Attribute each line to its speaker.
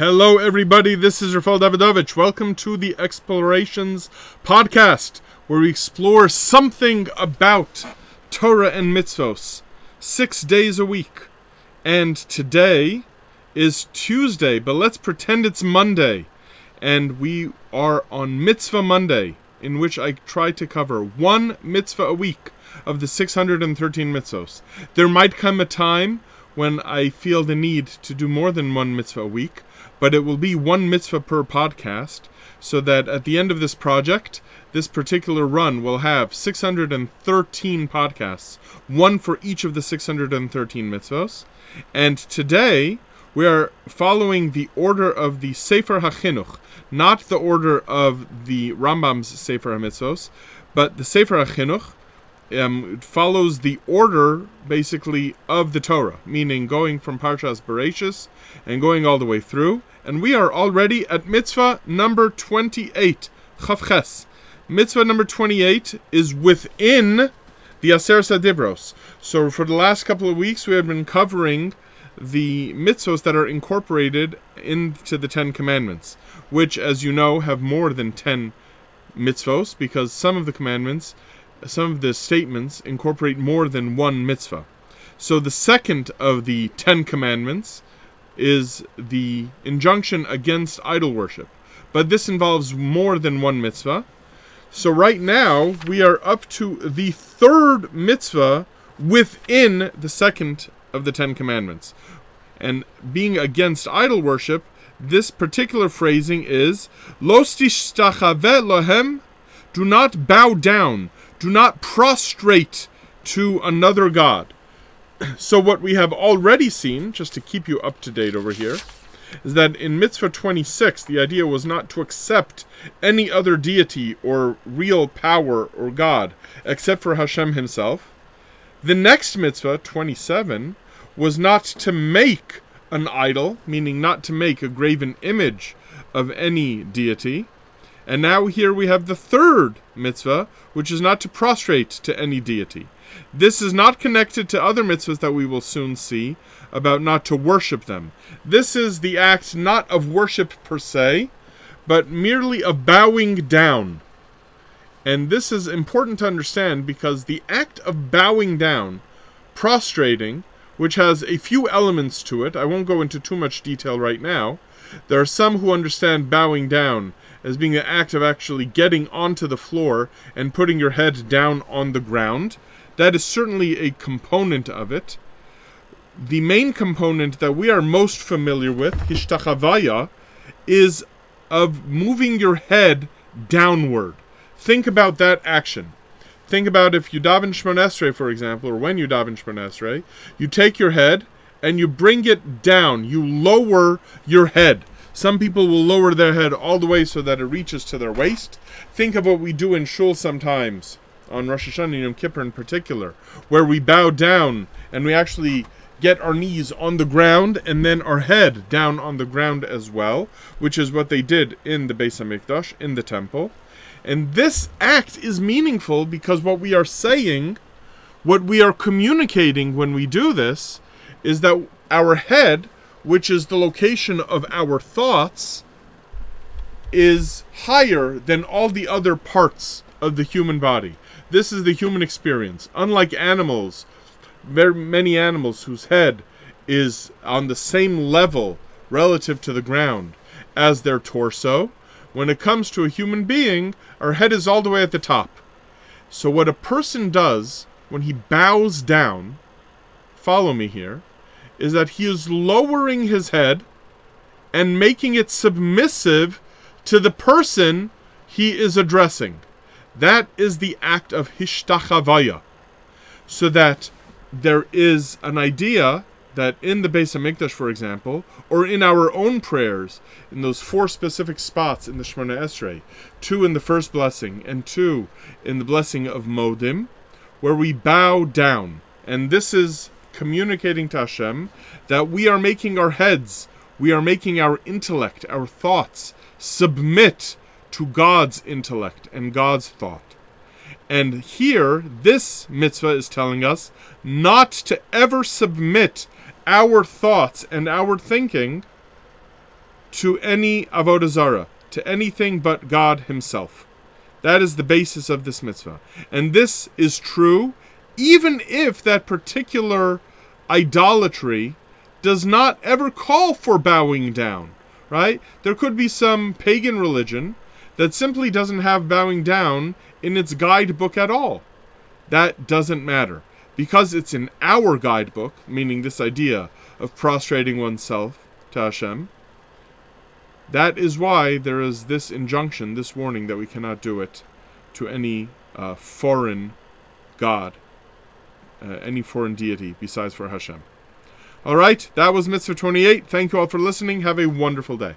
Speaker 1: Hello, everybody. This is Rafael Davidovich. Welcome to the Explorations podcast, where we explore something about Torah and mitzvos six days a week. And today is Tuesday, but let's pretend it's Monday. And we are on Mitzvah Monday, in which I try to cover one mitzvah a week of the 613 mitzvos. There might come a time when I feel the need to do more than one mitzvah a week, but it will be one mitzvah per podcast, so that at the end of this project, this particular run will have 613 podcasts, one for each of the 613 mitzvos. And today, we are following the order of the Sefer HaChinuch, not the order of the Rambam's Sefer HaMitzvos, but the Sefer HaChinuch, um, it follows the order basically of the Torah, meaning going from Parshas Bereshis and going all the way through. And we are already at mitzvah number 28, Chavches. Mitzvah number 28 is within the Aseres HaDibros. So for the last couple of weeks, we have been covering the mitzvahs that are incorporated into the Ten Commandments, which, as you know, have more than 10 mitzvahs because some of the commandments some of the statements incorporate more than one mitzvah. So the second of the Ten Commandments is the injunction against idol worship. But this involves more than one mitzvah. So right now we are up to the third mitzvah within the second of the Ten Commandments. And being against idol worship, this particular phrasing is Los lohem, do not bow down do not prostrate to another god. So, what we have already seen, just to keep you up to date over here, is that in Mitzvah 26, the idea was not to accept any other deity or real power or God except for Hashem himself. The next Mitzvah, 27, was not to make an idol, meaning not to make a graven image of any deity. And now here we have the third mitzvah, which is not to prostrate to any deity. This is not connected to other mitzvahs that we will soon see about not to worship them. This is the act not of worship per se, but merely of bowing down. And this is important to understand because the act of bowing down, prostrating, which has a few elements to it, I won't go into too much detail right now. There are some who understand bowing down as being an act of actually getting onto the floor and putting your head down on the ground. That is certainly a component of it. The main component that we are most familiar with, hishtachavaya, is of moving your head downward. Think about that action. Think about if you daven Shmonesrei, for example, or when you daven Shmonesrei, you take your head and you bring it down. You lower your head. Some people will lower their head all the way so that it reaches to their waist. Think of what we do in shul sometimes, on Rosh Hashanah and Yom Kippur in particular, where we bow down and we actually get our knees on the ground and then our head down on the ground as well, which is what they did in the Beis Hamikdash, in the temple. And this act is meaningful because what we are saying, what we are communicating when we do this, is that our head which is the location of our thoughts, is higher than all the other parts of the human body. This is the human experience. Unlike animals, very many animals whose head is on the same level relative to the ground as their torso, when it comes to a human being, our head is all the way at the top. So, what a person does when he bows down, follow me here, is that he is lowering his head and making it submissive to the person he is addressing. That is the act of hishtachavaya. So that there is an idea that in the Beis Hamikdash, for example, or in our own prayers, in those four specific spots in the Shemona Esrei, two in the first blessing and two in the blessing of Modim, where we bow down. And this is communicating to Hashem that we are making our heads, we are making our intellect, our thoughts submit to God's intellect and God's thought. And here, this mitzvah is telling us not to ever submit our thoughts and our thinking to any avodah zarah, to anything but God Himself. That is the basis of this mitzvah. And this is true even if that particular idolatry does not ever call for bowing down, right? There could be some pagan religion that simply doesn't have bowing down in its guidebook at all. That doesn't matter. Because it's in our guidebook, meaning this idea of prostrating oneself to Hashem, that is why there is this injunction, this warning that we cannot do it to any uh, foreign god, uh, any foreign deity besides for Hashem. All right, that was Mitzvah 28. Thank you all for listening. Have a wonderful day.